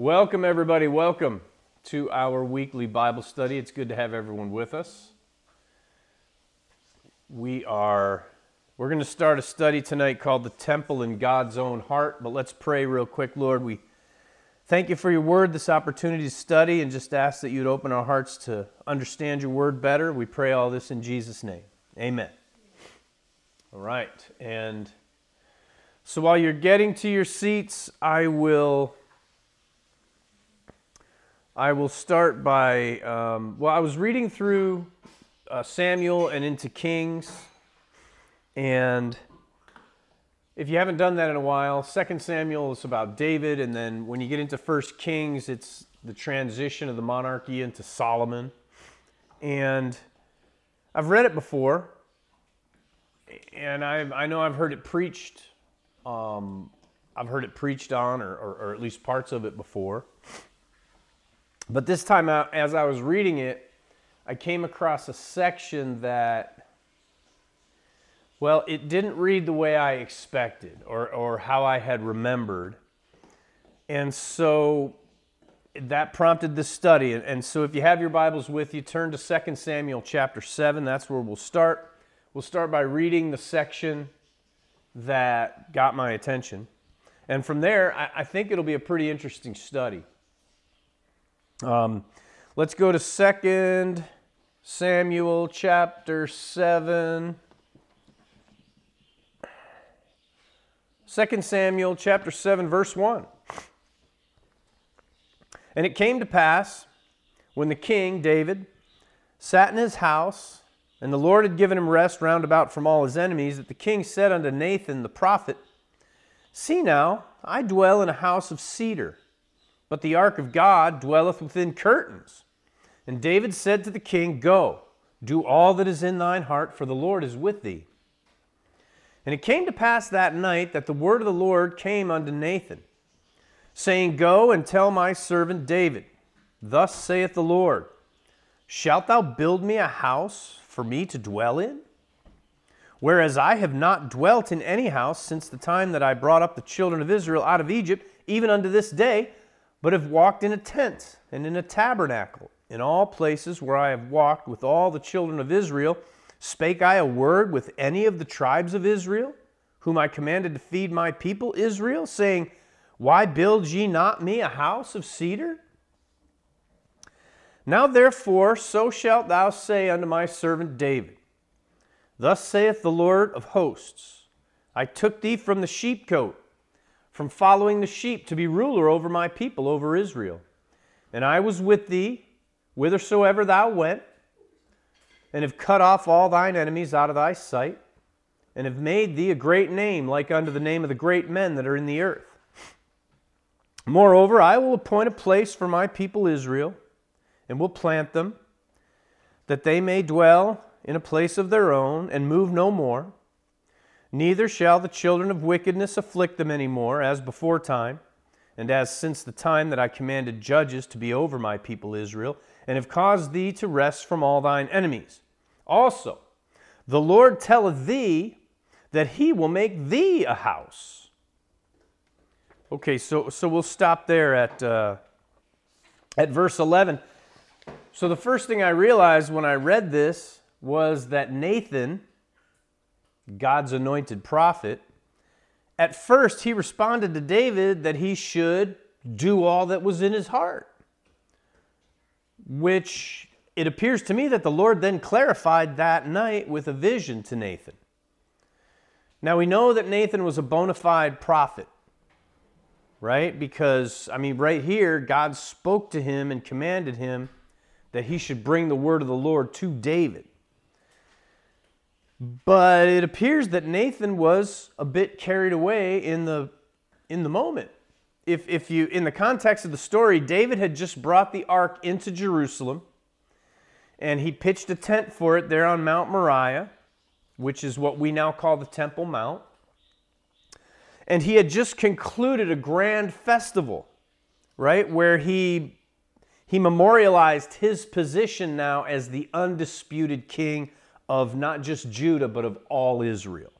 Welcome, everybody. Welcome to our weekly Bible study. It's good to have everyone with us. We are we're going to start a study tonight called The Temple in God's Own Heart, but let's pray real quick, Lord. We thank you for your word, this opportunity to study, and just ask that you'd open our hearts to understand your word better. We pray all this in Jesus' name. Amen. All right. And so while you're getting to your seats, I will I will start by, um, well, I was reading through uh, Samuel and into Kings, and if you haven't done that in a while, Second Samuel is about David, and then when you get into First Kings, it's the transition of the monarchy into Solomon. And I've read it before, and I've, I know I've heard it preached. Um, I've heard it preached on, or, or, or at least parts of it before. But this time out, as I was reading it, I came across a section that, well, it didn't read the way I expected or, or how I had remembered. And so that prompted the study. And so if you have your Bibles with you, turn to 2 Samuel chapter 7. That's where we'll start. We'll start by reading the section that got my attention. And from there, I, I think it'll be a pretty interesting study. Um, let's go to Second Samuel chapter 7. 2 Samuel chapter 7, verse 1. And it came to pass when the king, David, sat in his house, and the Lord had given him rest round about from all his enemies, that the king said unto Nathan the prophet, See now, I dwell in a house of cedar but the ark of God dwelleth within curtains. And David said to the king, Go, do all that is in thine heart, for the Lord is with thee. And it came to pass that night that the word of the Lord came unto Nathan, saying, Go and tell my servant David, Thus saith the Lord, Shalt thou build me a house for me to dwell in? Whereas I have not dwelt in any house since the time that I brought up the children of Israel out of Egypt, even unto this day, but have walked in a tent and in a tabernacle. In all places where I have walked with all the children of Israel, spake I a word with any of the tribes of Israel, whom I commanded to feed my people Israel, saying, Why build ye not me a house of cedar? Now therefore, so shalt thou say unto my servant David, Thus saith the Lord of hosts, I took thee from the sheepcote from following the sheep to be ruler over my people, over Israel. And I was with thee whithersoever thou went, and have cut off all thine enemies out of thy sight, and have made thee a great name, like unto the name of the great men that are in the earth. Moreover, I will appoint a place for my people Israel, and will plant them, that they may dwell in a place of their own, and move no more. Neither shall the children of wickedness afflict them any more, as before time, and as since the time that I commanded judges to be over my people Israel, and have caused thee to rest from all thine enemies. Also, the Lord telleth thee that he will make thee a house. Okay, so, so we'll stop there at, uh, at verse 11. So the first thing I realized when I read this was that Nathan God's anointed prophet, at first he responded to David that he should do all that was in his heart, which it appears to me that the Lord then clarified that night with a vision to Nathan. Now we know that Nathan was a bona fide prophet, right? Because, I mean, right here, God spoke to him and commanded him that he should bring the word of the Lord to David. But it appears that Nathan was a bit carried away in the, in the moment. If, if you, in the context of the story, David had just brought the ark into Jerusalem and he pitched a tent for it there on Mount Moriah, which is what we now call the Temple Mount. And he had just concluded a grand festival, right, where he, he memorialized his position now as the undisputed king of not just Judah, but of all Israel.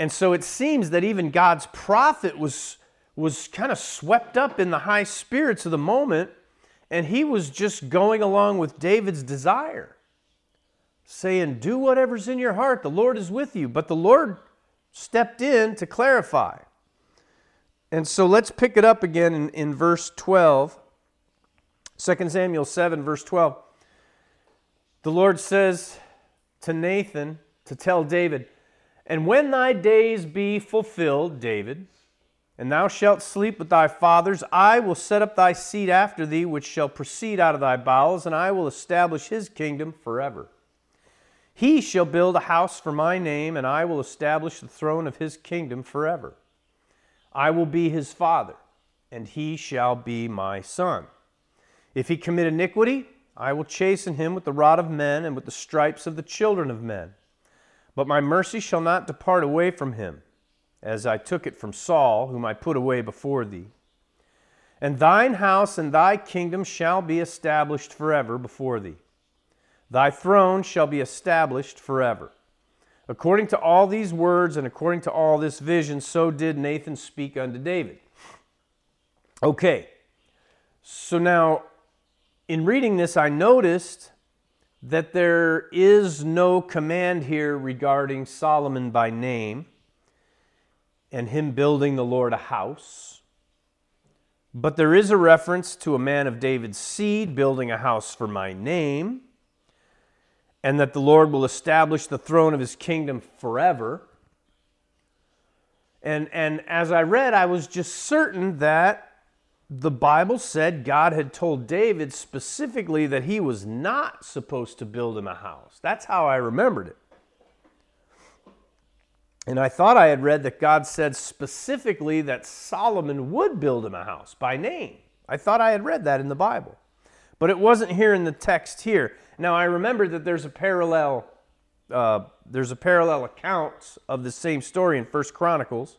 And so it seems that even God's prophet was, was kind of swept up in the high spirits of the moment, and he was just going along with David's desire, saying, Do whatever's in your heart, the Lord is with you. But the Lord stepped in to clarify. And so let's pick it up again in, in verse 12. 2 Samuel 7, verse 12. The Lord says to Nathan to tell David, And when thy days be fulfilled, David, and thou shalt sleep with thy fathers. I will set up thy seed after thee, which shall proceed out of thy bowels, and I will establish his kingdom forever. He shall build a house for my name, and I will establish the throne of his kingdom forever. I will be his father, and he shall be my son. If he commit iniquity, I will chasten him with the rod of men and with the stripes of the children of men. But my mercy shall not depart away from him as I took it from Saul, whom I put away before thee. And thine house and thy kingdom shall be established forever before thee. Thy throne shall be established forever. According to all these words and according to all this vision, so did Nathan speak unto David. Okay, so now in reading this, I noticed that there is no command here regarding Solomon by name and him building the Lord a house. But there is a reference to a man of David's seed building a house for my name, and that the Lord will establish the throne of his kingdom forever. And, and as I read, I was just certain that the Bible said God had told David specifically that he was not supposed to build him a house. That's how I remembered it. And I thought I had read that God said specifically that Solomon would build him a house by name. I thought I had read that in the Bible. But it wasn't here in the text here. Now I remember that there's a parallel uh, there's a parallel account of the same story in First Chronicles.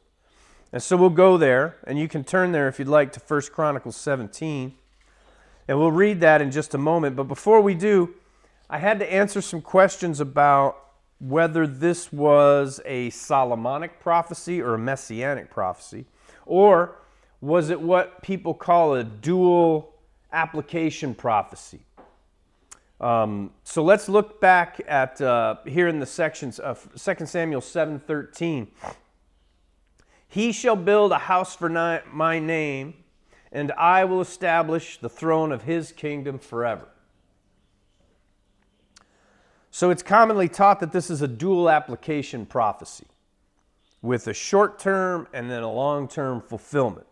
And so we'll go there, and you can turn there if you'd like to First Chronicles 17. And we'll read that in just a moment. But before we do, I had to answer some questions about whether this was a Solomonic prophecy or a messianic prophecy, or was it what people call a dual application prophecy? Um, so let's look back at uh, here in the sections of 2 Samuel 7:13. He shall build a house for my name, and I will establish the throne of his kingdom forever. So it's commonly taught that this is a dual application prophecy with a short term and then a long term fulfillment.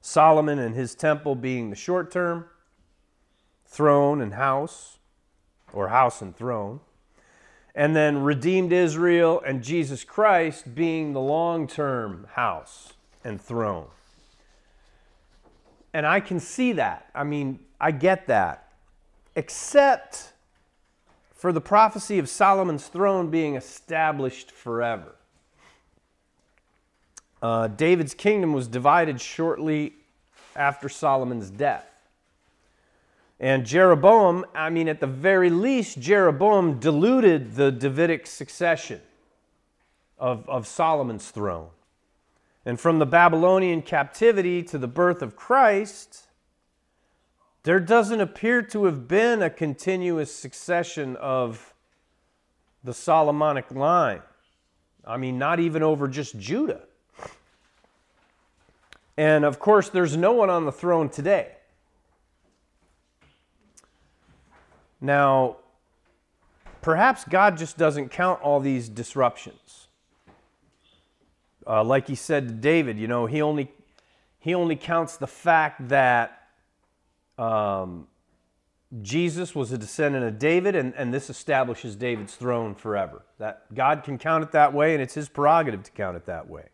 Solomon and his temple being the short term, throne and house, or house and throne, and then redeemed Israel and Jesus Christ being the long term house and throne. And I can see that. I mean, I get that. Except for the prophecy of Solomon's throne being established forever. Uh, David's kingdom was divided shortly after Solomon's death. And Jeroboam, I mean, at the very least, Jeroboam diluted the Davidic succession of, of Solomon's throne. And from the Babylonian captivity to the birth of Christ, there doesn't appear to have been a continuous succession of the Solomonic line. I mean, not even over just Judah. And of course, there's no one on the throne today. Now, perhaps God just doesn't count all these disruptions. Uh, like he said to David, you know, he only, he only counts the fact that um, Jesus was a descendant of David, and, and this establishes David's throne forever. That God can count it that way, and it's his prerogative to count it that way.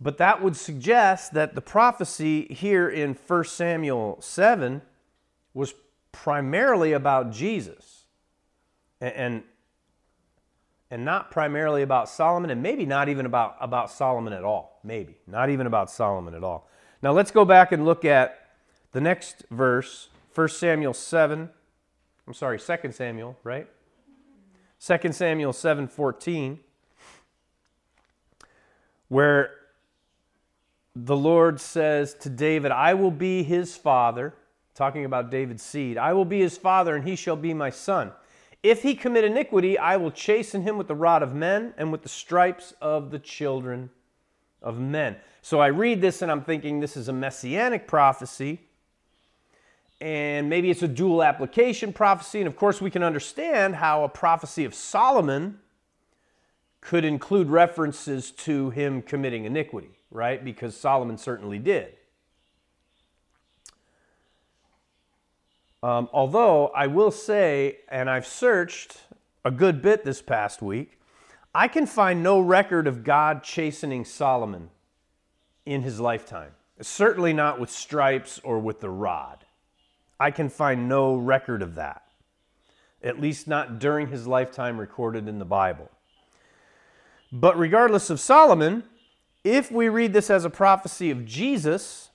But that would suggest that the prophecy here in 1 Samuel 7 was primarily about Jesus and, and, and not primarily about Solomon, and maybe not even about, about Solomon at all. Maybe. Not even about Solomon at all. Now let's go back and look at the next verse, 1 Samuel 7, I'm sorry, 2 Samuel, right? 2 Samuel 7:14 where the Lord says to David, I will be his father, talking about David's seed. I will be his father, and he shall be my son. If he commit iniquity, I will chasten him with the rod of men and with the stripes of the children of men. So I read this and I'm thinking this is a messianic prophecy. And maybe it's a dual application prophecy. And of course, we can understand how a prophecy of Solomon could include references to him committing iniquity, right? Because Solomon certainly did. Um, although I will say, and I've searched a good bit this past week, I can find no record of God chastening Solomon in his lifetime. Certainly not with stripes or with the rod. I can find no record of that, at least not during his lifetime recorded in the Bible. But regardless of Solomon, if we read this as a prophecy of Jesus,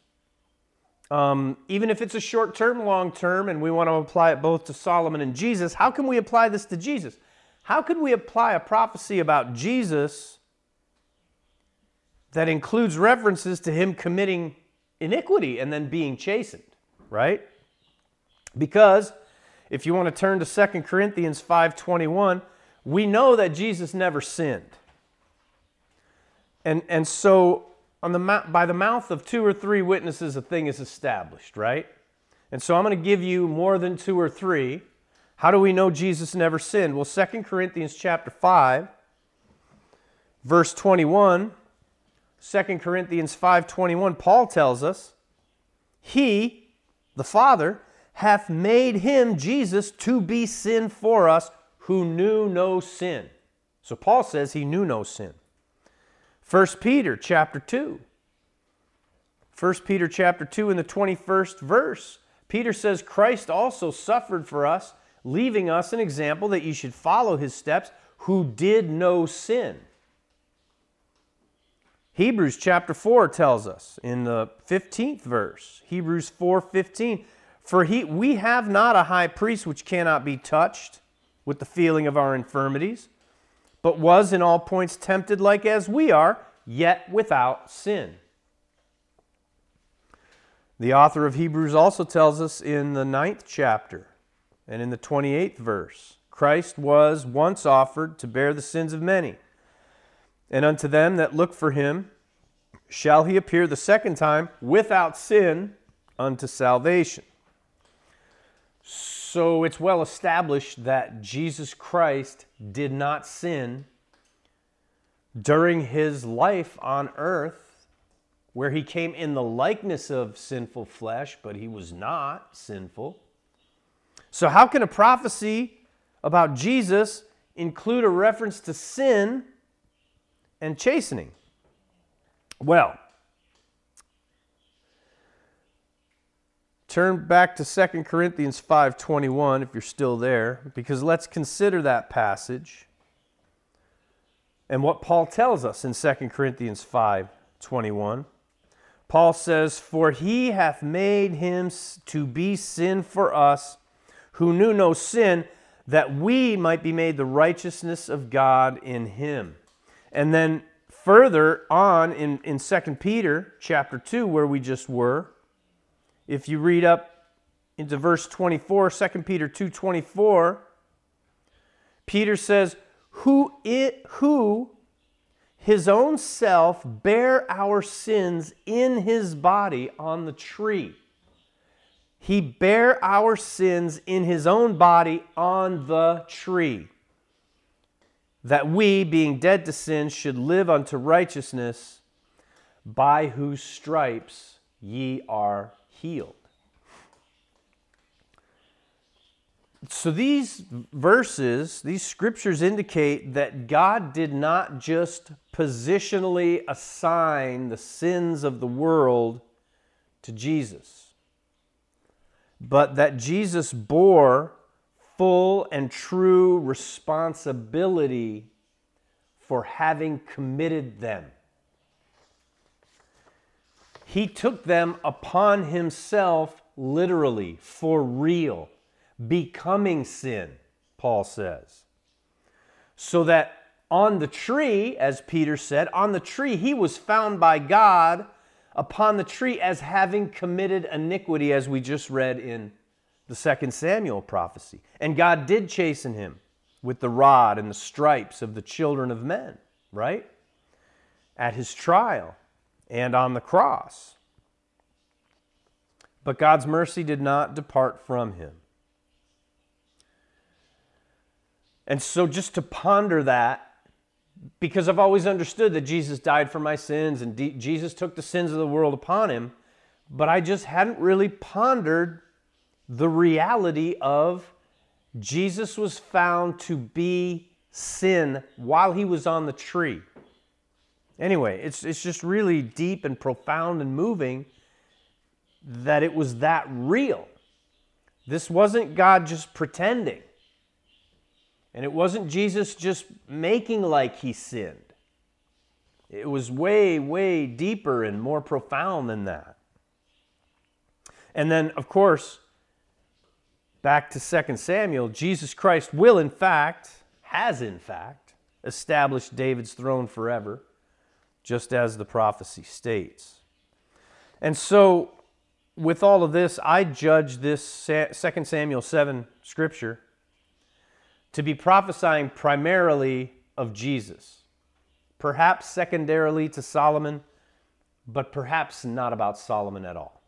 um, even if it's a short term, long term, and we want to apply it both to Solomon and Jesus, how can we apply this to Jesus? How could we apply a prophecy about Jesus that includes references to him committing iniquity and then being chastened, right? Because if you want to turn to 2 Corinthians 5:21, we know that Jesus never sinned. And, and so on the, by the mouth of two or three witnesses, a thing is established, right? And so I'm going to give you more than two or three. How do we know Jesus never sinned? Well, 2 Corinthians chapter 5, verse 21, 2 Corinthians 5:21, Paul tells us, He, the Father, hath made him, Jesus, to be sin for us who knew no sin. So Paul says he knew no sin. 1 Peter chapter 2. 1 Peter chapter 2 in the 21st verse. Peter says Christ also suffered for us, leaving us an example that you should follow his steps, who did no sin. Hebrews chapter 4 tells us in the 15th verse, Hebrews 4:15, for he we have not a high priest which cannot be touched with the feeling of our infirmities, but was in all points tempted like as we are, yet without sin. The author of Hebrews also tells us in the ninth chapter and in the 28th verse Christ was once offered to bear the sins of many. And unto them that look for him shall he appear the second time without sin unto salvation. It's well established that Jesus Christ did not sin during his life on earth, where he came in the likeness of sinful flesh, but he was not sinful. So, how can a prophecy about Jesus include a reference to sin and chastening? Well, Turn back to 2 Corinthians 5:21 if you're still there because let's consider that passage and what Paul tells us in 2 Corinthians 5:21. Paul says, "For he hath made him to be sin for us who knew no sin, that we might be made the righteousness of God in him." And then further on in, in 2 Peter chapter 2, where we just were, if you read up into verse 24, 2 Peter 2:24, Peter says, "Who it who his own self bare our sins in his body on the tree." He bare our sins in his own body on the tree, that we, being dead to sin, should live unto righteousness, by whose stripes ye are healed. So these verses, these scriptures indicate that God did not just positionally assign the sins of the world to Jesus, but that Jesus bore full and true responsibility for having committed them. He took them upon himself literally, for real, becoming sin, Paul says. So that on the tree, as Peter said, on the tree, he was found by God upon the tree as having committed iniquity, as we just read in the second Samuel prophecy. And God did chasten him with the rod and the stripes of the children of men, right? At his trial and on the cross. But God's mercy did not depart from him. And so, just to ponder that, because I've always understood that Jesus died for my sins and D- Jesus took the sins of the world upon him, but I just hadn't really pondered the reality of Jesus was found to be sin while he was on the tree. Anyway, it's, it's just really deep and profound and moving that it was that real. This wasn't God just pretending. And it wasn't Jesus just making like he sinned. It was way, way deeper and more profound than that. And then, of course, back to 2 Samuel, Jesus Christ will, in fact, has in fact, established David's throne forever, just as the prophecy states. And so, with all of this, I judge this 2 Samuel 7 scripture to be prophesying primarily of Jesus, perhaps secondarily to Solomon, but perhaps not about Solomon at all.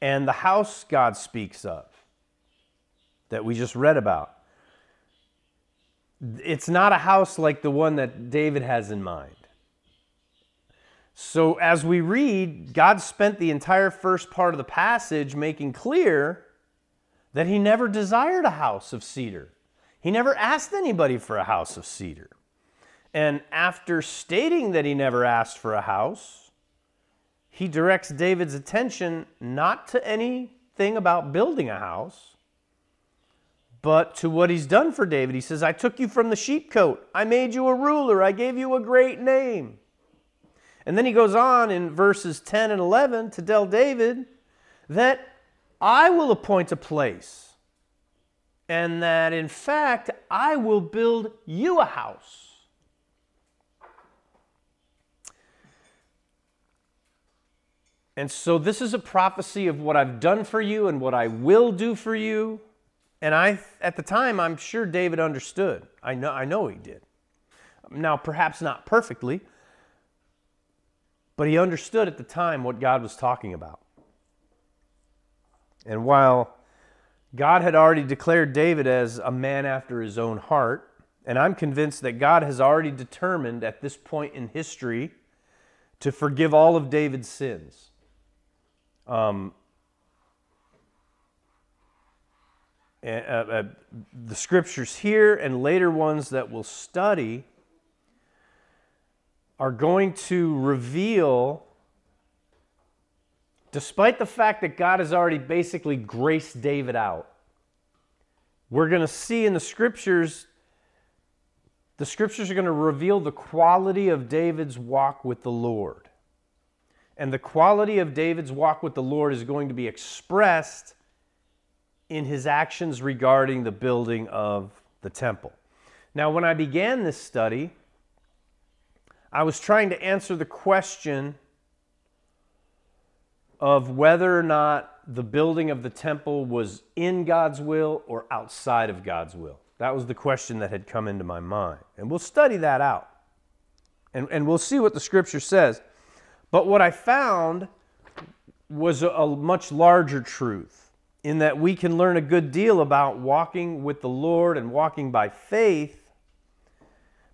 And the house God speaks of, that we just read about, it's not a house like the one that David has in mind. So, as we read, God spent the entire first part of the passage making clear that he never desired a house of cedar. He never asked anybody for a house of cedar. And after stating that he never asked for a house, he directs David's attention not to anything about building a house, but to what he's done for David. He says, I took you from the sheepcote. I made you a ruler. I gave you a great name. And then he goes on in verses 10 and 11 to tell David that I will appoint a place, and that in fact, I will build you a house. And so, this is a prophecy of what I've done for you and what I will do for you. And I, at the time, I'm sure David understood. I know, I know he did. Now, perhaps not perfectly, but he understood at the time what God was talking about. And while God had already declared David as a man after his own heart, and I'm convinced that God has already determined at this point in history to forgive all of David's sins. Um, uh, uh, the scriptures here and later ones that we'll study are going to reveal despite the fact that God has already basically graced David out, we're going to see in the scriptures, the scriptures are going to reveal the quality of David's walk with the Lord. And the quality of David's walk with the Lord is going to be expressed in his actions regarding the building of the temple. Now, when I began this study, I was trying to answer the question of whether or not the building of the temple was in God's will or outside of God's will. That was the question that had come into my mind. And we'll study that out. And, and we'll see what the scripture says. But what I found was a, a much larger truth in that we can learn a good deal about walking with the Lord and walking by faith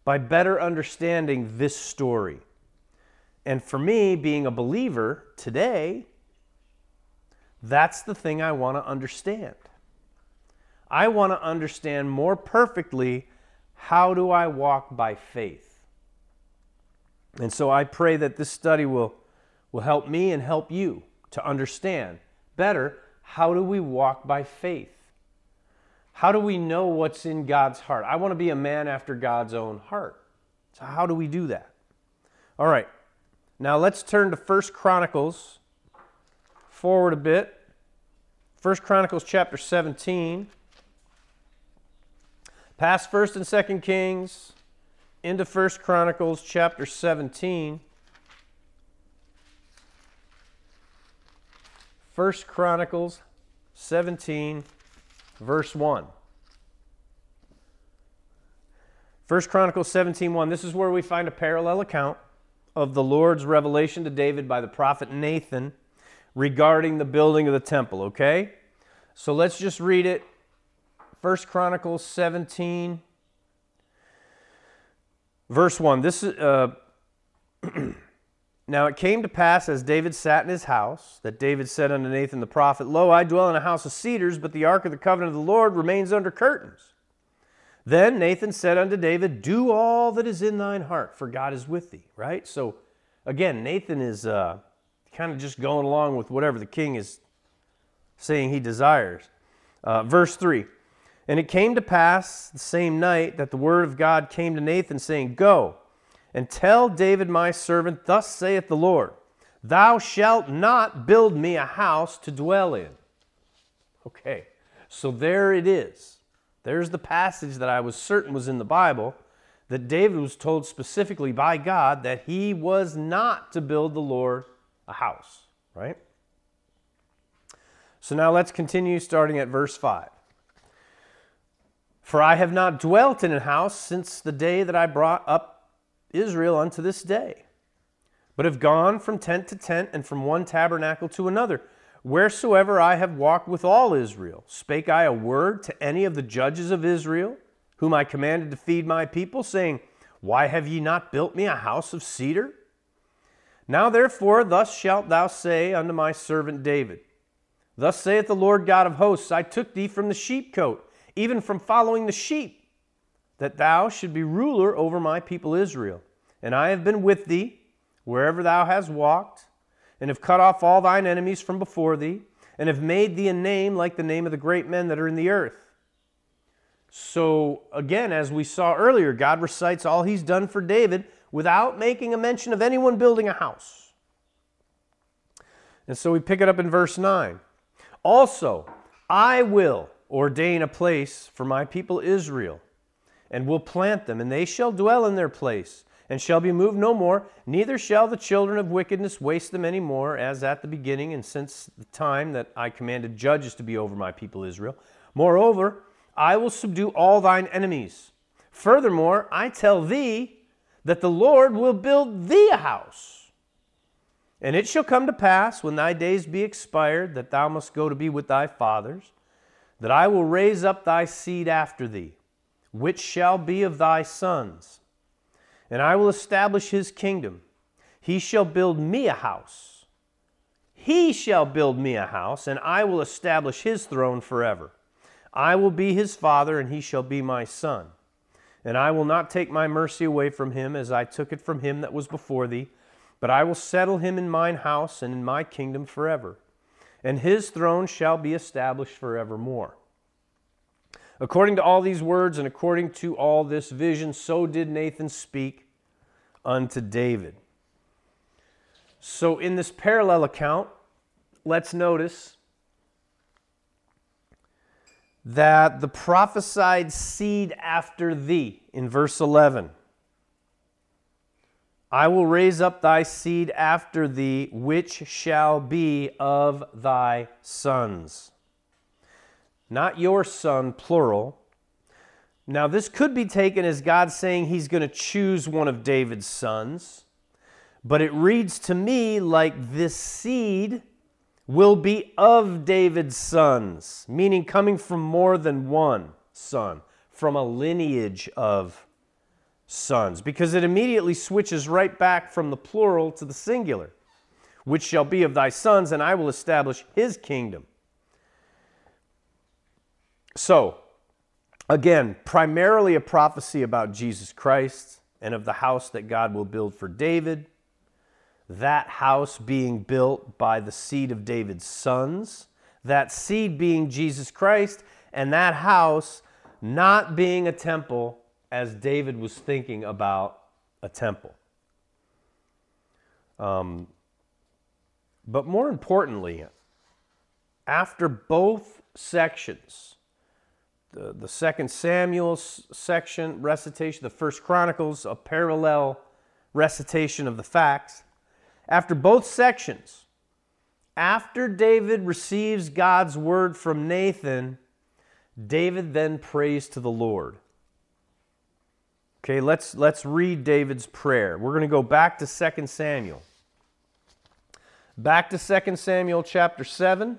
by better understanding this story. And for me, being a believer today, that's the thing I want to understand. I want to understand more perfectly how do I walk by faith. And so I pray that this study will, will help me and help you to understand better how do we walk by faith? How do we know what's in God's heart? I want to be a man after God's own heart. So how do we do that? All right. Now let's turn to First Chronicles forward a bit. First Chronicles chapter 17. Past First and Second Kings into First Chronicles chapter 17. 1 Chronicles 17, verse 1. 1 Chronicles 17, 1. This is where we find a parallel account of the Lord's revelation to David by the prophet Nathan regarding the building of the temple, okay? So let's just read it. 1 Chronicles 17, verse 1. This is. Uh, now it came to pass as David sat in his house that David said unto Nathan the prophet, Lo, I dwell in a house of cedars, but the ark of the covenant of the Lord remains under curtains. Then Nathan said unto David, Do all that is in thine heart, for God is with thee. Right? So again, Nathan is uh, kind of just going along with whatever the king is saying he desires. Uh, verse 3 And it came to pass the same night that the word of God came to Nathan, saying, Go and tell David my servant, Thus saith the Lord, Thou shalt not build me a house to dwell in. Okay, so there it is. There's the passage that I was certain was in the Bible that David was told specifically by God that he was not to build the Lord a house, right? So now let's continue starting at verse 5. For I have not dwelt in a house since the day that I brought up Israel unto this day, but have gone from tent to tent and from one tabernacle to another. Wheresoever I have walked with all Israel, spake I a word to any of the judges of Israel, whom I commanded to feed my people, saying, Why have ye not built me a house of cedar? Now therefore, thus shalt thou say unto my servant David, Thus saith the Lord God of hosts, I took thee from the sheepcote, even from following the sheep, that thou should be ruler over my people Israel. And I have been with thee wherever thou hast walked, and have cut off all thine enemies from before thee, and have made thee a name like the name of the great men that are in the earth. So, again, as we saw earlier, God recites all he's done for David without making a mention of anyone building a house. And so we pick it up in verse 9. Also, I will ordain a place for my people Israel, and will plant them, and they shall dwell in their place, and shall be moved no more, neither shall the children of wickedness waste them any more, as at the beginning, and since the time that I commanded judges to be over my people Israel. Moreover, I will subdue all thine enemies. Furthermore, I tell thee that the Lord will build thee a house and it shall come to pass, when thy days be expired, that thou must go to be with thy fathers, that I will raise up thy seed after thee, which shall be of thy sons. And I will establish his kingdom. He shall build me a house. He shall build me a house, and I will establish his throne forever. I will be his father, and he shall be my son. And I will not take my mercy away from him, as I took it from him that was before thee but I will settle him in mine house and in my kingdom forever, and his throne shall be established forevermore. According to all these words and according to all this vision, so did Nathan speak unto David. So, in this parallel account, let's notice that the prophesied seed after thee in verse 11 I will raise up thy seed after thee, which shall be of thy sons. Not your son, plural. Now, this could be taken as God saying he's going to choose one of David's sons, but it reads to me like this seed will be of David's sons, meaning coming from more than one son, from a lineage of sons, because it immediately switches right back from the plural to the singular, which shall be of thy sons, and I will establish his kingdom. So, again, primarily a prophecy about Jesus Christ and of the house that God will build for David. That house being built by the seed of David's sons, that seed being Jesus Christ, and that house not being a temple as David was thinking about a temple. Um, but more importantly, after both sections, the, the second Samuel section recitation, the first Chronicles, a parallel recitation of the facts, after both sections, After David receives God's word from Nathan, David then prays to the Lord. Okay, let's, let's read David's prayer. We're going to go back to 2 Samuel. Back to 2 Samuel chapter 7.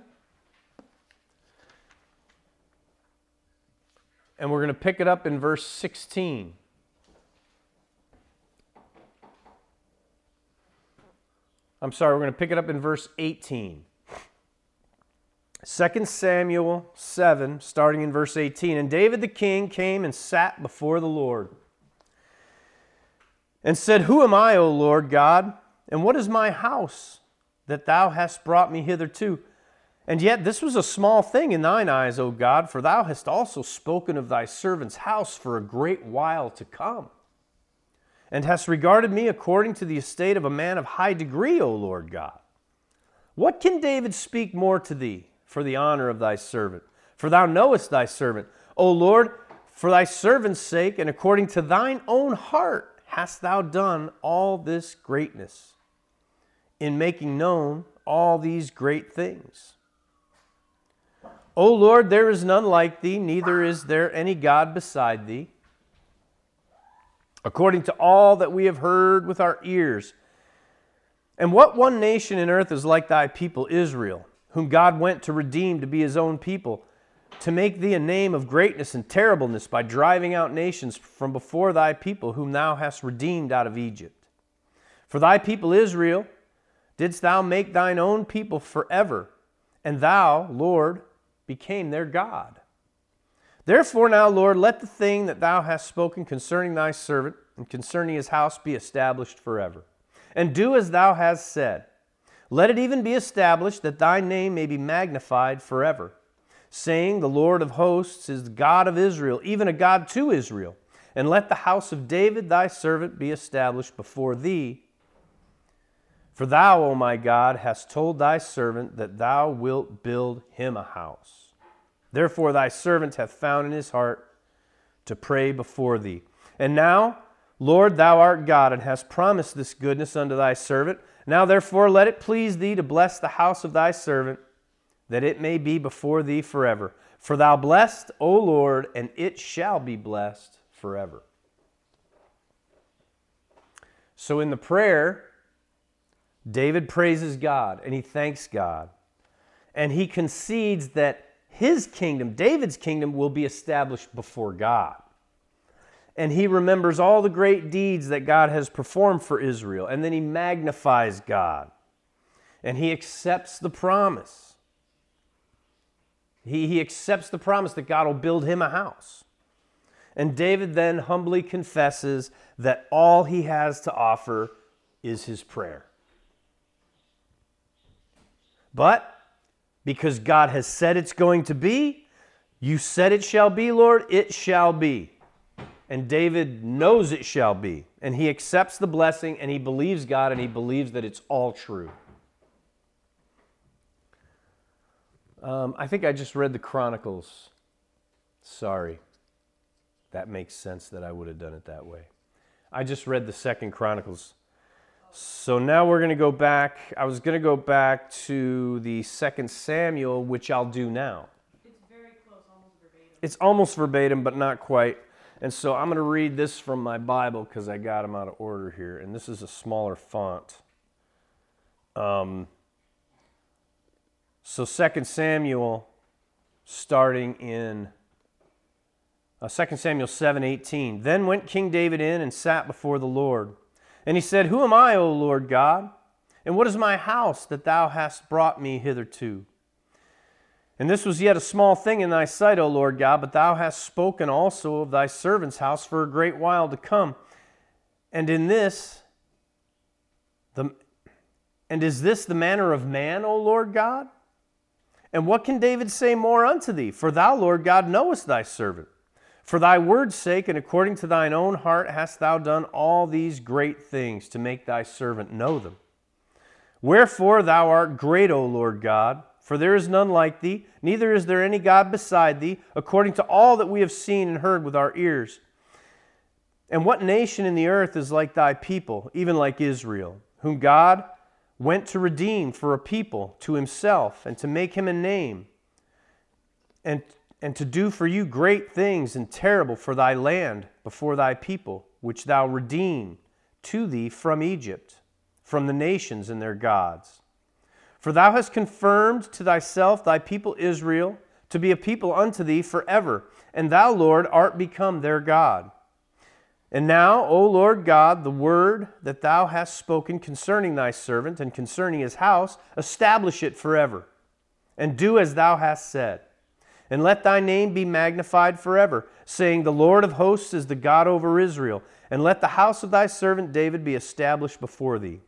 And we're going to pick it up in verse 16. I'm sorry, we're going to pick it up in verse 18. 2 Samuel 7, starting in verse 18. And David the king came and sat before the Lord and said, Who am I, O Lord God, and what is my house that thou hast brought me hitherto? And yet this was a small thing in thine eyes, O God, for thou hast also spoken of thy servant's house for a great while to come and hast regarded me according to the estate of a man of high degree, O Lord God. What can David speak more to thee for the honor of thy servant? For thou knowest thy servant. O Lord, for thy servant's sake, and according to thine own heart, hast thou done all this greatness in making known all these great things. O Lord, there is none like thee, neither is there any God beside thee according to all that we have heard with our ears. And what one nation in earth is like thy people Israel, whom God went to redeem to be his own people, to make thee a name of greatness and terribleness by driving out nations from before thy people, whom thou hast redeemed out of Egypt? For thy people Israel didst thou make thine own people forever, and thou, Lord, became their God. Therefore, now, Lord, let the thing that thou hast spoken concerning thy servant and concerning his house be established forever. And do as thou hast said. Let it even be established that thy name may be magnified forever, saying, The Lord of hosts is the God of Israel, even a God to Israel. And let the house of David thy servant be established before thee. For thou, O my God, hast told thy servant that thou wilt build him a house. Therefore, thy servant hath found in his heart to pray before thee. And now, Lord, thou art God, and hast promised this goodness unto thy servant. Now, therefore, let it please thee to bless the house of thy servant, that it may be before thee forever. For thou blessed, O Lord, and it shall be blessed forever. So, in the prayer, David praises God and he thanks God. And he concedes that his kingdom, David's kingdom, will be established before God. And he remembers all the great deeds that God has performed for Israel. And then he magnifies God. And he accepts the promise. He, he accepts the promise that God will build him a house. And David then humbly confesses that all he has to offer is his prayer. But because God has said it's going to be. You said it shall be, Lord, it shall be. And David knows it shall be. And he accepts the blessing and he believes God and he believes that it's all true. Um, I think I just read the Chronicles. Sorry. That makes sense that I would have done it that way. I just read the Second Chronicles so now we're going to go back. I was going to go back to the second Samuel, which I'll do now. It's very close, almost verbatim. It's almost verbatim, but not quite. And so I'm going to read this from my Bible because I got them out of order here. And this is a smaller font. Um, so Second Samuel, starting in uh, 2 Samuel 7:18. Then went King David in and sat before the Lord. And he said, Who am I, O Lord God? And what is my house that thou hast brought me hitherto? And this was yet a small thing in thy sight, O Lord God, but thou hast spoken also of thy servant's house for a great while to come. And in this, the, and is this the manner of man, O Lord God? And what can David say more unto thee? For thou, Lord God, knowest thy servant. For thy word's sake and according to thine own heart hast thou done all these great things to make thy servant know them. Wherefore thou art great, O Lord God, for there is none like thee, neither is there any God beside thee, according to all that we have seen and heard with our ears. And what nation in the earth is like thy people, even like Israel, whom God went to redeem for a people to himself and to make him a name and, and to do for you great things and terrible for thy land before thy people, which thou redeemed to thee from Egypt, from the nations and their gods. For thou hast confirmed to thyself thy people Israel to be a people unto thee forever, and thou, Lord, art become their God. And now, O Lord God, the word that thou hast spoken concerning thy servant and concerning his house, establish it forever, and do as thou hast said. And let thy name be magnified forever, saying, The Lord of hosts is the God over Israel. And let the house of thy servant David be established before thee.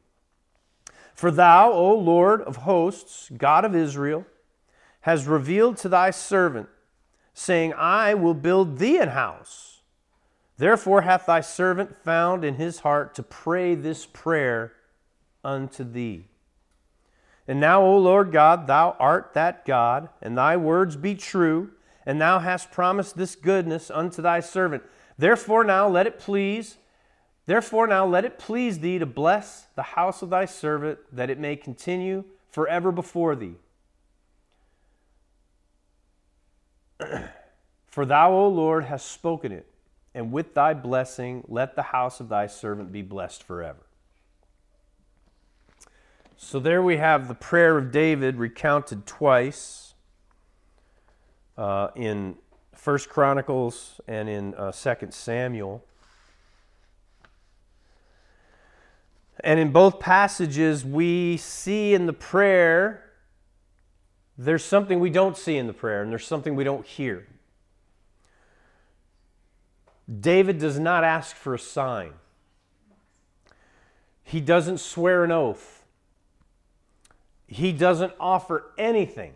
For thou, O Lord of hosts, God of Israel, has revealed to thy servant, saying, I will build thee an house. Therefore hath thy servant found in his heart to pray this prayer unto thee. And now, O Lord God, thou art that God, and thy words be true, and thou hast promised this goodness unto thy servant. Therefore now let it please, therefore now let it please thee to bless the house of thy servant, that it may continue forever before thee. For thou, O Lord, hast spoken it, and with thy blessing let the house of thy servant be blessed forever. So there we have the prayer of David recounted twice uh, in First Chronicles and in uh, Second Samuel. And in both passages, we see in the prayer there's something we don't see in the prayer, and there's something we don't hear. David does not ask for a sign. He doesn't swear an oath. He doesn't offer anything.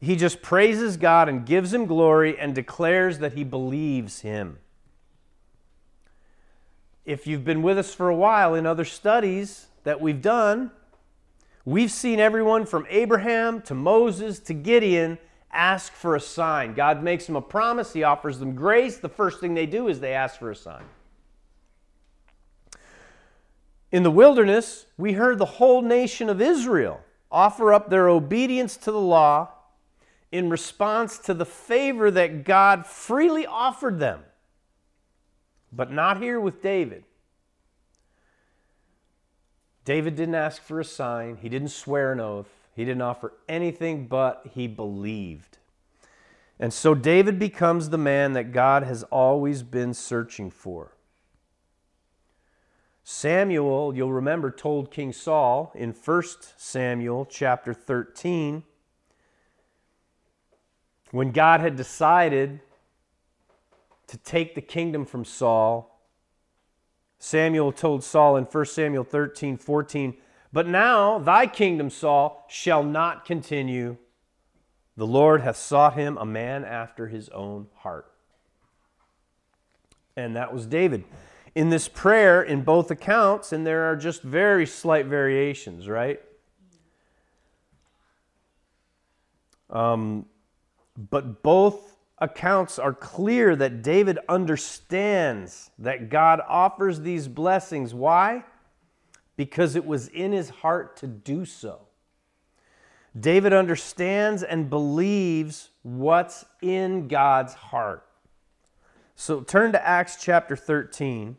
He just praises God and gives him glory and declares that he believes him. If you've been with us for a while in other studies that we've done, we've seen everyone from Abraham to Moses to Gideon ask for a sign. God makes them a promise, He offers them grace. The first thing they do is they ask for a sign. In the wilderness, we heard the whole nation of Israel offer up their obedience to the law in response to the favor that God freely offered them. But not here with David. David didn't ask for a sign, he didn't swear an oath, he didn't offer anything but he believed. And so David becomes the man that God has always been searching for. Samuel, you'll remember, told King Saul in 1 Samuel chapter 13, when God had decided to take the kingdom from Saul, Samuel told Saul in 1 Samuel 13, 14, But now thy kingdom, Saul, shall not continue. The Lord hath sought him a man after his own heart. And that was David in this prayer in both accounts, and there are just very slight variations, right? Um, but both accounts are clear that David understands that God offers these blessings. Why? Because it was in his heart to do so. David understands and believes what's in God's heart. So turn to Acts chapter 13.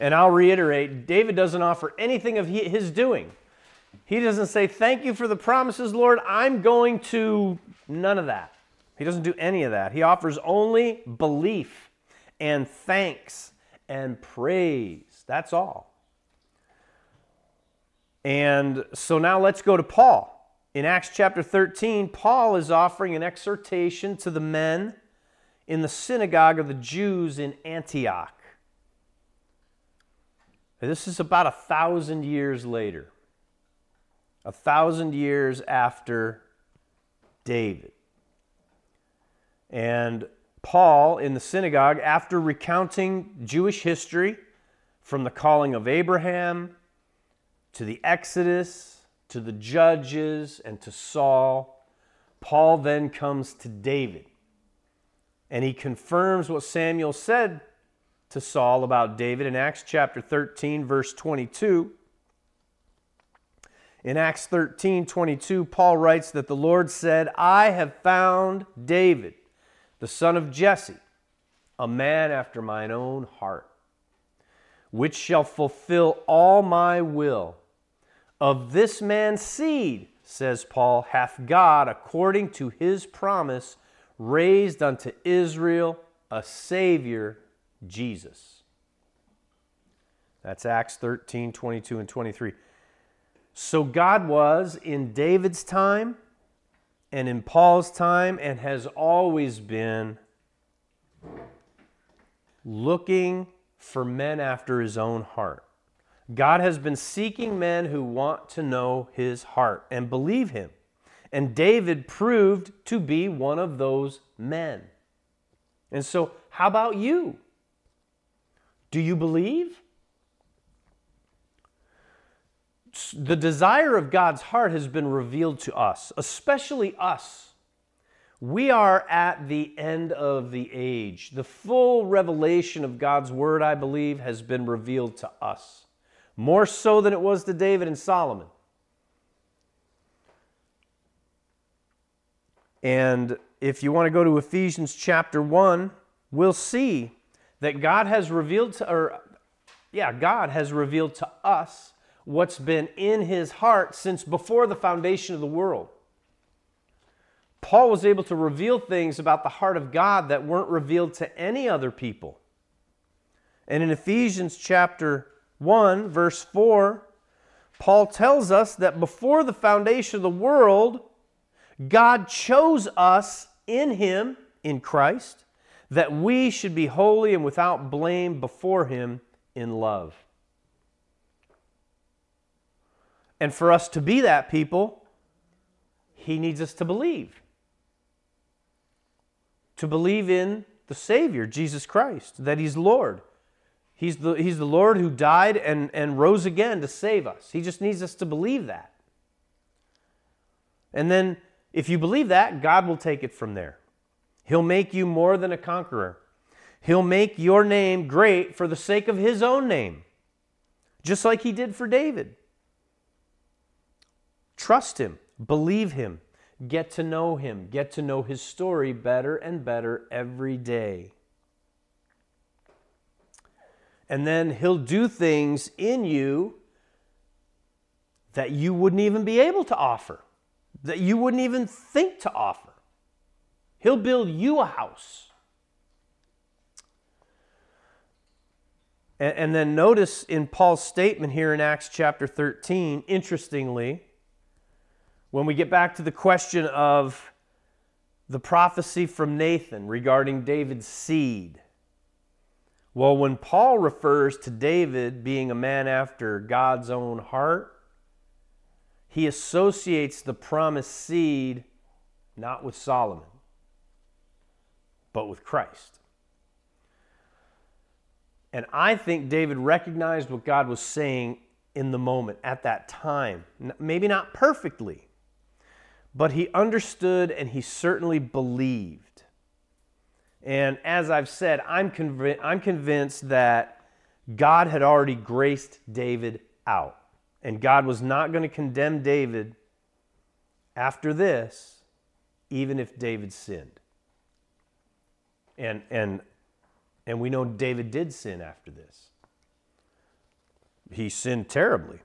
And I'll reiterate David doesn't offer anything of his doing. He doesn't say, Thank you for the promises, Lord. I'm going to. None of that. He doesn't do any of that. He offers only belief and thanks and praise. That's all. And so now let's go to Paul. In Acts chapter 13, Paul is offering an exhortation to the men in the synagogue of the Jews in Antioch. This is about a thousand years later, a thousand years after David. And Paul in the synagogue, after recounting Jewish history from the calling of Abraham to the Exodus to the judges and to Saul, Paul then comes to David. And he confirms what Samuel said to Saul about David in Acts chapter 13, verse 22. In Acts 13, 22, Paul writes that the Lord said, I have found David, the son of Jesse, a man after mine own heart, which shall fulfill all my will. Of this man's seed, says Paul, hath God, according to his promise, raised unto Israel a Savior, Jesus. That's Acts 13, 22, and 23. So God was in David's time and in Paul's time and has always been looking for men after his own heart. God has been seeking men who want to know his heart and believe him. And David proved to be one of those men. And so, how about you? Do you believe? The desire of God's heart has been revealed to us, especially us. We are at the end of the age. The full revelation of God's word, I believe, has been revealed to us, more so than it was to David and Solomon. And if you want to go to Ephesians chapter 1, we'll see that God has revealed to, or yeah, God has revealed to us what's been in his heart since before the foundation of the world. Paul was able to reveal things about the heart of God that weren't revealed to any other people. And in Ephesians chapter 1, verse 4, Paul tells us that before the foundation of the world, God chose us in him, in Christ, that we should be holy and without blame before him in love. And for us to be that people, he needs us to believe. To believe in the Savior, Jesus Christ, that he's Lord. He's the, he's the Lord who died and, and rose again to save us. He just needs us to believe that. And then, if you believe that, God will take it from there. He'll make you more than a conqueror. He'll make your name great for the sake of his own name, just like he did for David. Trust him, believe him, get to know him, get to know his story better and better every day. And then he'll do things in you that you wouldn't even be able to offer, that you wouldn't even think to offer. He'll build you a house. And, and, then notice in Paul's statement here in Acts chapter 13, interestingly, when we get back to the question of the prophecy from Nathan regarding David's seed. Well, when Paul refers to David being a man after God's own heart, he associates the promised seed not with Solomon, but with Christ. And I think David recognized what God was saying in the moment at that time. Maybe not perfectly, but he understood and he certainly believed. And as I've said, I'm, conv- I'm convinced that God had already graced David out. And God was not going to condemn David after this, even if David sinned. And, and, and we know David did sin after this. He sinned terribly.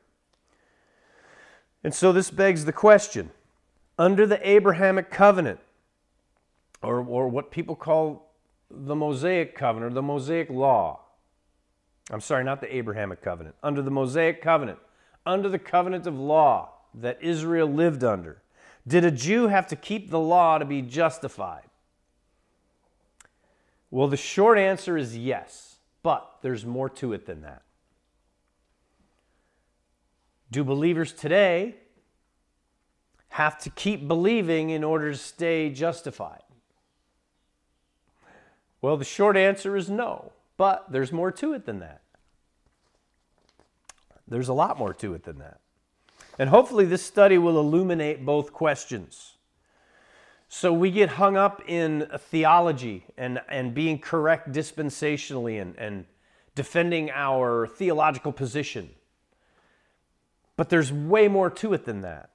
And so this begs the question under the Abrahamic covenant, or, or what people call the Mosaic covenant, or the Mosaic law. I'm sorry, not the Abrahamic covenant. Under the Mosaic covenant, under the covenant of law that Israel lived under, did a Jew have to keep the law to be justified? Well, the short answer is yes, but there's more to it than that. Do believers today have to keep believing in order to stay justified? Well, the short answer is no, but there's more to it than that. There's a lot more to it than that. And hopefully, this study will illuminate both questions. So, we get hung up in theology and, and being correct dispensationally and, and, defending our theological position. But there's way more to it than that.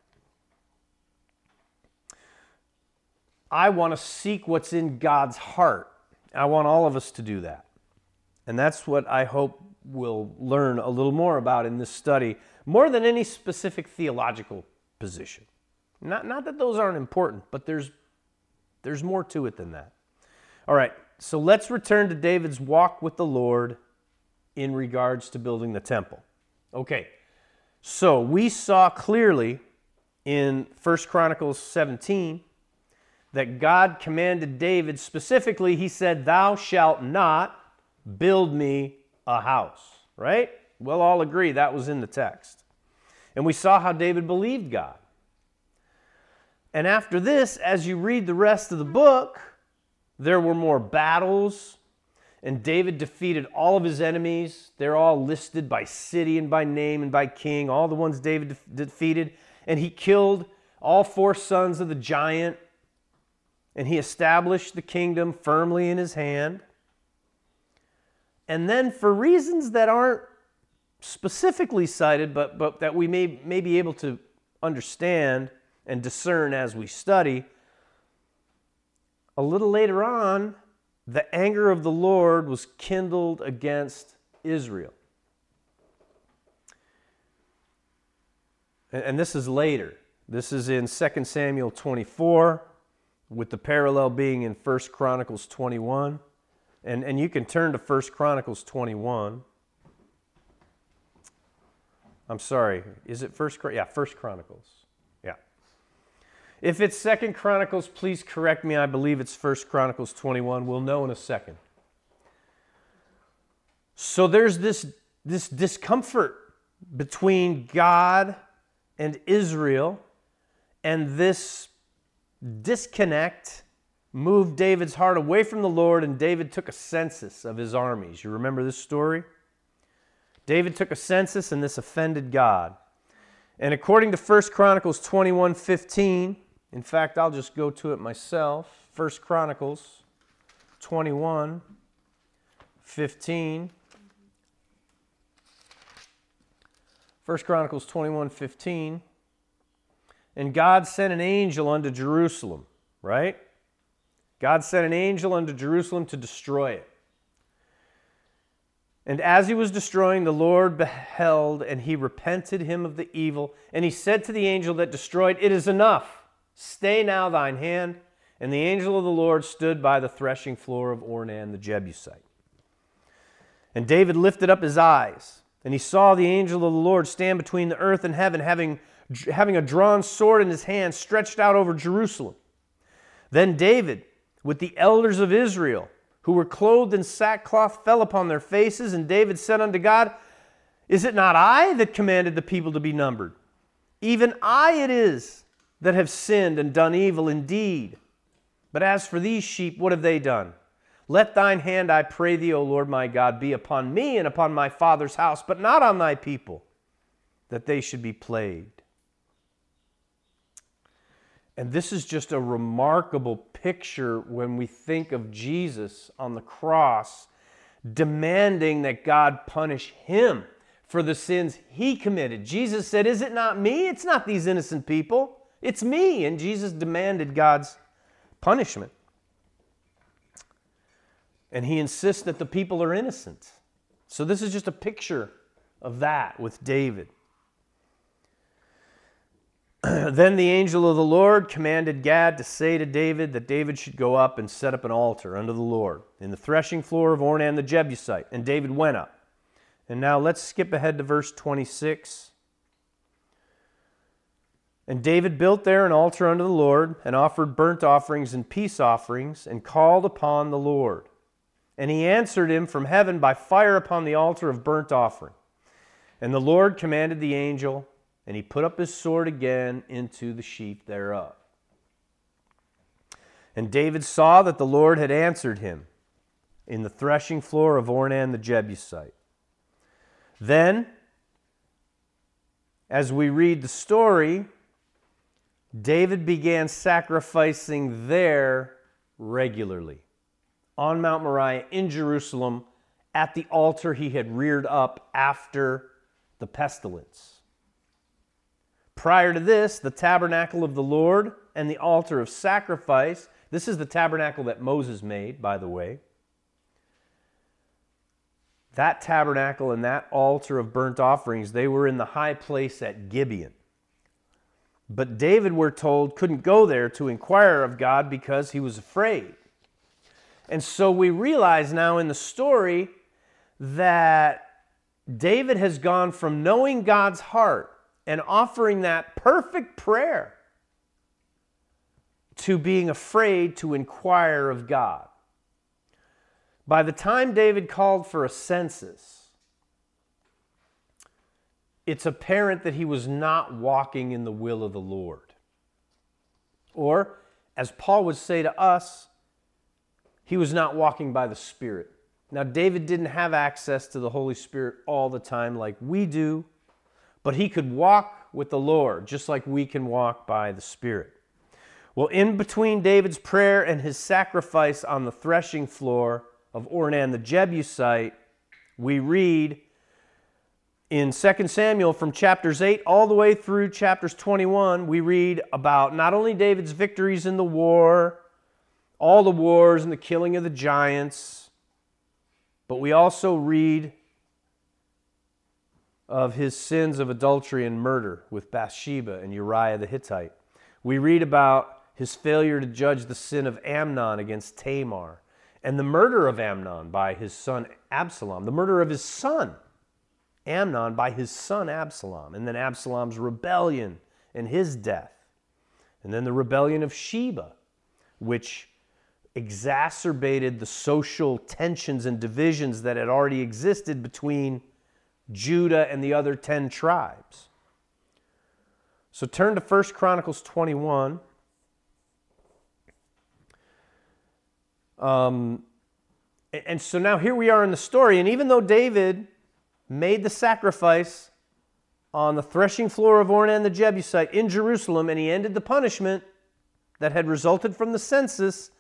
I want to seek what's in God's heart. I want all of us to do that. And that's what I hope we'll learn a little more about in this study, more than any specific theological position. Not, not that those aren't important, but there's, there's more to it than that. All right, so let's return to David's walk with the Lord in regards to building the temple. Okay, so we saw clearly in 1 Chronicles 17 that God commanded David specifically, he said, Thou shalt not build me a house, right? We'll all agree that was in the text. And we saw how David believed God. And after this, as you read the rest of the book, there were more battles, and David defeated all of his enemies. They're all listed by city and by name and by king, all the ones David defeated. And he killed all four sons of the giant and he established the kingdom firmly in his hand. And then, for reasons that aren't specifically cited, but, but that we may, may be able to understand and discern as we study, a little later on, the anger of the Lord was kindled against Israel. And, this is later. This is in 2 Samuel 24 with the parallel being in 1 Chronicles 21. And, and you can turn to 1 Chronicles 21. I'm sorry, is it 1 Yeah, 1 Chronicles. If it's Second Chronicles, please correct me. I believe it's First Chronicles 21. We'll know in a second. So there's this, this discomfort between God and Israel and this disconnect moved David's heart away from the Lord, and David took a census of his armies. You remember this story? David took a census, and this offended God. And according to 1 Chronicles 21 15, in fact, I'll just go to it myself. 1 Chronicles 21 15. 1 Chronicles 21 15. And God sent an angel unto Jerusalem, right? God sent an angel unto Jerusalem to destroy it. And as he was destroying, the Lord beheld, and he repented him of the evil. And he said to the angel that destroyed, It is enough. Stay now thine hand. And the angel of the Lord stood by the threshing floor of Ornan the Jebusite. And David lifted up his eyes, and he saw the angel of the Lord stand between the earth and heaven, having having a drawn sword in his hand stretched out over Jerusalem. Then David, with the elders of Israel, who were clothed in sackcloth, fell upon their faces, and David said unto God, Is it not I that commanded the people to be numbered? Even I it is that have sinned and done evil indeed. But as for these sheep, what have they done? Let thine hand, I pray thee, O Lord my God, be upon me and upon my father's house, but not on thy people, that they should be plagued. And this is just a remarkable picture when we think of Jesus on the cross demanding that God punish him for the sins he committed. Jesus said, Is it not me? It's not these innocent people. It's me. And Jesus demanded God's punishment. And he insists that the people are innocent. So this is just a picture of that with David. then the angel of the Lord commanded Gad to say to David that David should go up and set up an altar unto the Lord in the threshing floor of Ornan the Jebusite. And David went up. And now let's skip ahead to verse 26. And David built there an altar unto the Lord, and offered burnt offerings and peace offerings, and called upon the Lord. And he answered him from heaven by fire upon the altar of burnt offering. And the Lord commanded the angel, and he put up his sword again into the sheath thereof. And David saw that the Lord had answered him in the threshing floor of Ornan the Jebusite. Then, as we read the story, David began sacrificing there regularly on Mount Moriah in Jerusalem at the altar he had reared up after the pestilence. Prior to this, the tabernacle of the Lord and the altar of sacrifice. This is the tabernacle that Moses made, by the way. That tabernacle and that altar of burnt offerings, they were in the high place at Gibeon. But David, we're told, couldn't go there to inquire of God because he was afraid. And so we realize now in the story that David has gone from knowing God's heart and offering that perfect prayer to being afraid to inquire of God. By the time David called for a census, it's apparent that he was not walking in the will of the Lord. Or, as Paul would say to us, he was not walking by the Spirit. Now, David didn't have access to the Holy Spirit all the time like we do, but he could walk with the Lord just like we can walk by the Spirit. Well, in between David's prayer and his sacrifice on the threshing floor of Ornan the Jebusite, we read in 2 Samuel from chapters 8 all the way through chapters 21, we read about not only David's victories in the war, all the wars and the killing of the giants, but we also read of his sins of adultery and murder with Bathsheba and Uriah the Hittite. We read about his failure to judge the sin of Amnon against Tamar and the murder of Amnon by his son Absalom, the murder of his son Amnon by his son Absalom, and then Absalom's rebellion and his death, and then the rebellion of Sheba, which exacerbated the social tensions and divisions that had already existed between Judah and the other 10 tribes. So turn to 1 Chronicles 21. Um, and so now here we are in the story, and even though David made the sacrifice on the threshing floor of Ornan the Jebusite in Jerusalem, and he ended the punishment that had resulted from the census,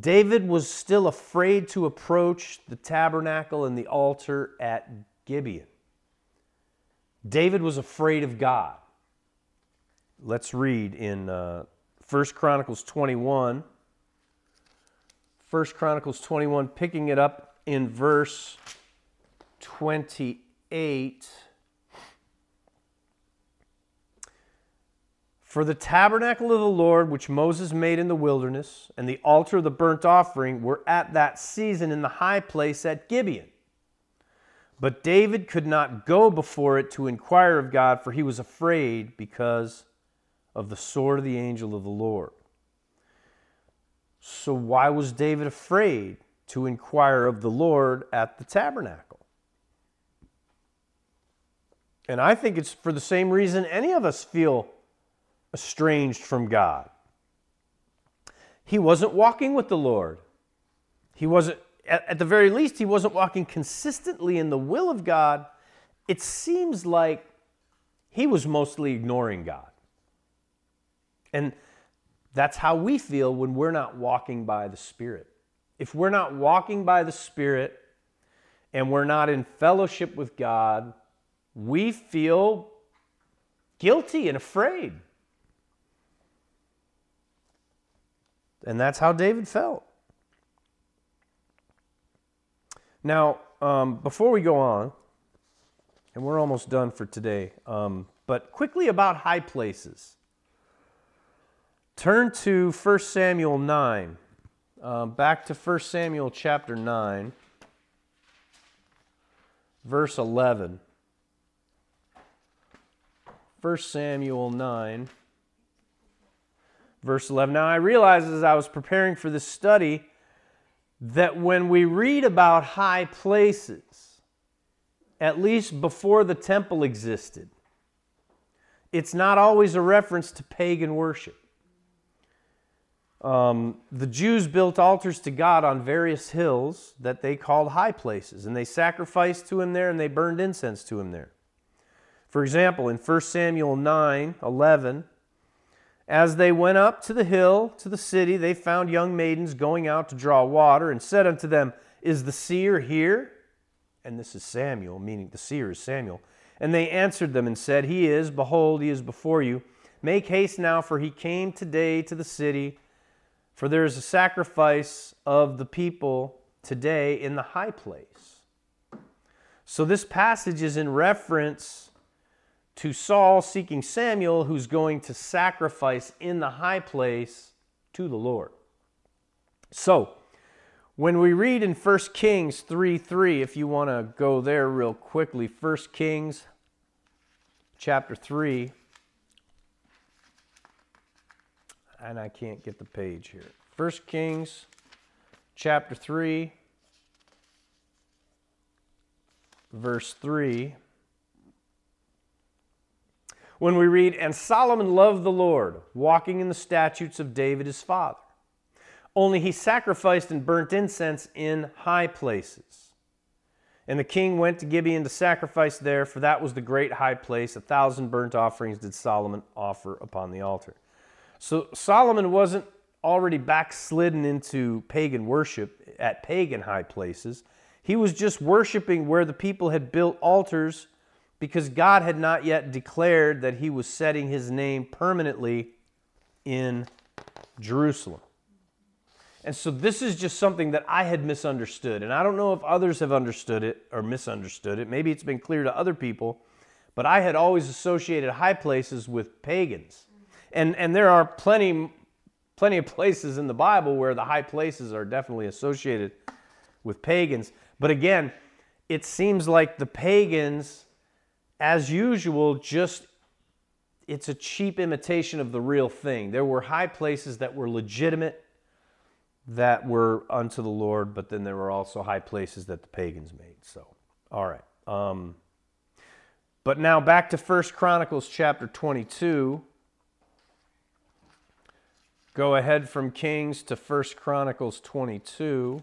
David was still afraid to approach the tabernacle and the altar at Gibeon. David was afraid of God. Let's read in uh, 1 Chronicles 21. 1 Chronicles 21, picking it up in verse 28. For the tabernacle of the Lord, which Moses made in the wilderness, and the altar of the burnt offering were at that season in the high place at Gibeon. But David could not go before it to inquire of God, for he was afraid because of the sword of the angel of the Lord. So, why was David afraid to inquire of the Lord at the tabernacle? And I think it's for the same reason any of us feel estranged from God. He wasn't walking with the Lord. He wasn't, at, the very least, he wasn't walking consistently in the will of God. It seems like he was mostly ignoring God. And that's how we feel when we're not walking by the Spirit. If we're not walking by the Spirit and we're not in fellowship with God, we feel guilty and afraid. And that's how David felt. Now, um, before we go on, and we're almost done for today, um, but quickly about high places. Turn to 1 Samuel 9. Um, back to 1 Samuel chapter 9, verse 11. 1 Samuel 9 verse 11. Now, I realized as I was preparing for this study that when we read about high places, at least before the temple existed, it's not always a reference to pagan worship. Um, the Jews built altars to God on various hills that they called high places, and they sacrificed to him there and they burned incense to him there. For example, in 1 Samuel 9 11, as they went up to the hill to the city, they found young maidens going out to draw water, and said unto them, Is the seer here? And this is Samuel, meaning the seer is Samuel. And they answered them and said, He is, behold, he is before you. Make haste now, for he came today to the city. For there is a sacrifice of the people today in the high place. So this passage is in reference to Saul seeking Samuel, who's going to sacrifice in the high place to the Lord. So, when we read in 1 Kings 3 3, if you want to go there real quickly, 1 Kings chapter 3, and I can't get the page here. 1 Kings chapter 3, verse 3. When we read, And Solomon loved the Lord, walking in the statutes of David his father. Only he sacrificed and burnt incense in high places. And the king went to Gibeon to sacrifice there, for that was the great high place. A thousand burnt offerings did Solomon offer upon the altar. So Solomon wasn't already backslidden into pagan worship at pagan high places. He was just worshiping where the people had built altars because God had not yet declared that he was setting his name permanently in Jerusalem. And so this is just something that I had misunderstood. And I don't know if others have understood it or misunderstood it. Maybe it's been clear to other people, but I had always associated high places with pagans. And, and there are plenty, plenty of places in the Bible where the high places are definitely associated with pagans. But again, it seems like the pagans, as usual, just it's a cheap imitation of the real thing. There were high places that were legitimate, that were unto the Lord, but then there were also high places that the pagans made. So, all right. Um, but now back to First Chronicles chapter 22. Go ahead from Kings to First Chronicles 22.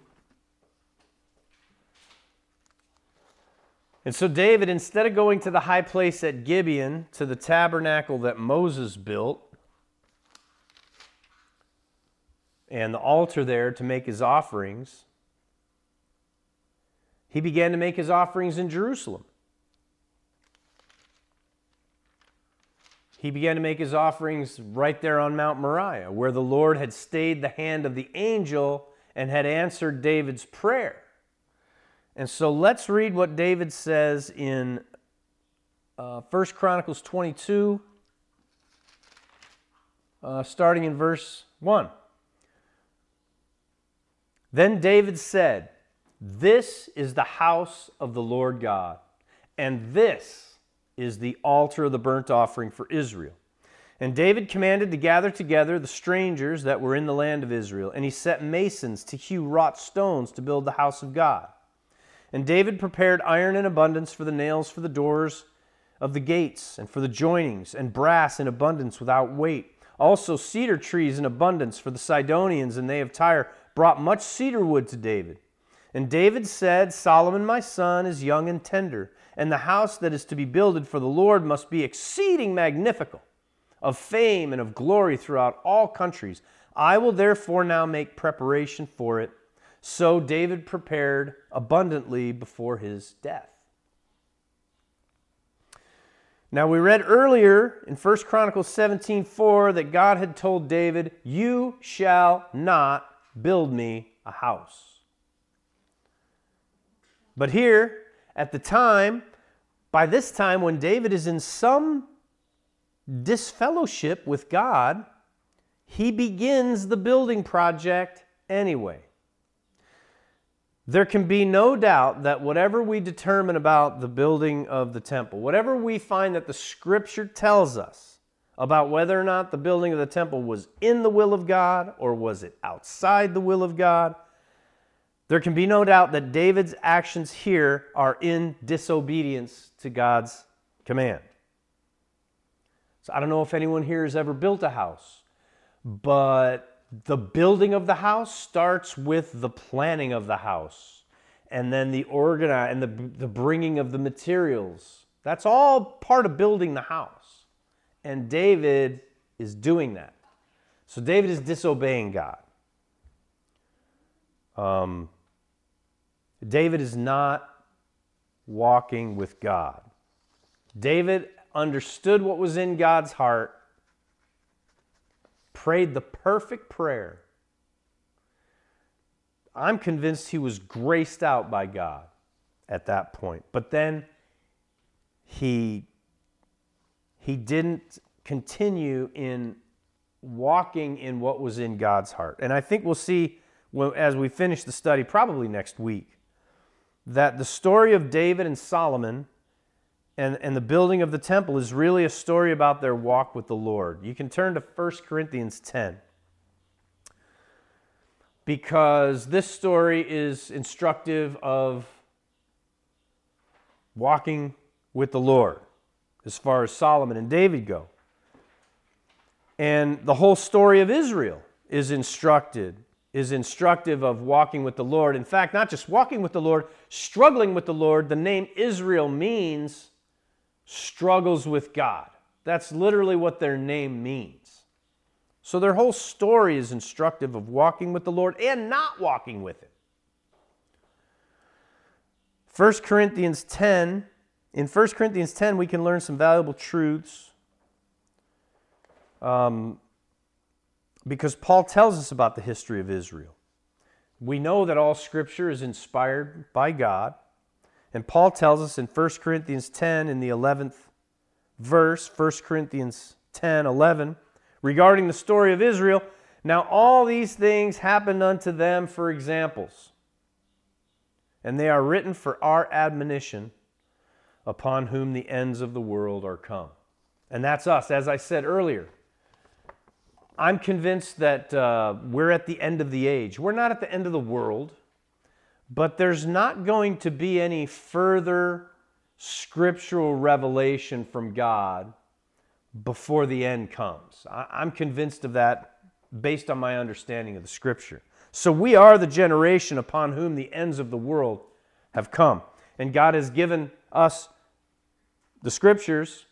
And so David, instead of going to the high place at Gibeon, to the tabernacle that Moses built, and the altar there to make his offerings, he began to make his offerings in Jerusalem. He began to make his offerings right there on Mount Moriah, where the Lord had stayed the hand of the angel and had answered David's prayer. And so let's read what David says in uh, 1 Chronicles 22, uh, starting in verse 1. Then David said, This is the house of the Lord God, and this is the altar of the burnt offering for Israel. And David commanded to gather together the strangers that were in the land of Israel, and he set masons to hew wrought stones to build the house of God. And David prepared iron in abundance for the nails for the doors of the gates, and for the joinings, and brass in abundance without weight. Also cedar trees in abundance for the Sidonians, and they of Tyre brought much cedar wood to David. And David said, Solomon my son is young and tender, and the house that is to be builded for the Lord must be exceeding magnificent, of fame and of glory throughout all countries. I will therefore now make preparation for it. So David prepared abundantly before his death. Now we read earlier in 1 Chronicles 17:4 that God had told David, "You shall not build me a house." But here, at the time, by this time when David is in some disfellowship with God, he begins the building project anyway. There can be no doubt that whatever we determine about the building of the temple, whatever we find that the scripture tells us about whether or not the building of the temple was in the will of God or was it outside the will of God, there can be no doubt that David's actions here are in disobedience to God's command. So I don't know if anyone here has ever built a house, but the building of the house starts with the planning of the house and then the organize and the, the bringing of the materials. That's all part of building the house. And david is doing that. So david is disobeying god. Um, david is not walking with God. David understood what was in God's heart, prayed the perfect prayer. I'm convinced he was graced out by God at that point. But then he he didn't continue in walking in what was in God's heart. And I think we'll see as we finish the study, probably next week, that the story of David and Solomon and, and the building of the temple is really a story about their walk with the Lord. You can turn to 1 Corinthians 10 because this story is instructive of walking with the Lord as far as Solomon and David go. And the whole story of Israel is instructed, is instructive of walking with the Lord. In fact, not just walking with the Lord, struggling with the Lord. The name Israel means struggles with God. That's literally what their name means. So their whole story is instructive of walking with the Lord and not walking with Him. 1 Corinthians 10, in 1 Corinthians 10, we can learn some valuable truths um, because Paul tells us about the history of Israel. We know that all scripture is inspired by God. And Paul tells us in 1 Corinthians 10, in the 11th verse, 1 Corinthians 10 11, regarding the story of Israel. Now, all these things happened unto them for examples, and they are written for our admonition, upon whom the ends of the world are come. And that's us, as I said earlier. I'm convinced that uh, we're at the end of the age. We're not at the end of the world, but there's not going to be any further scriptural revelation from God before the end comes. I- am convinced of that based on my understanding of the scripture. So we are the generation upon whom the ends of the world have come. And God has given us the scriptures,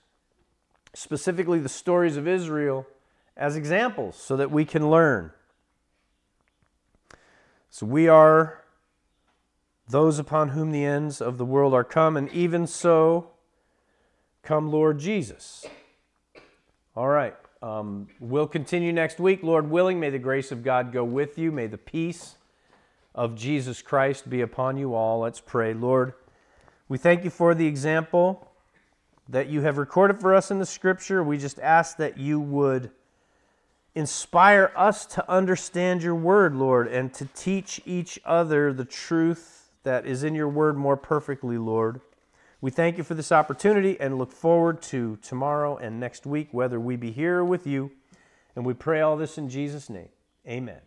specifically the stories of Israel as examples so that we can learn. So we are those upon whom the ends of the world are come, and even so come Lord Jesus. All right. Um, we'll continue next week, Lord willing. May the grace of God go with you. May the peace of Jesus Christ be upon you all. Let's pray. Lord, we thank you for the example that you have recorded for us in the scripture. We just ask that you would inspire us to understand your word, Lord, and to teach each other the truth that is in your word more perfectly, Lord. We thank you for this opportunity and look forward to tomorrow and next week, whether we be here with you. And we pray all this in Jesus' name. Amen.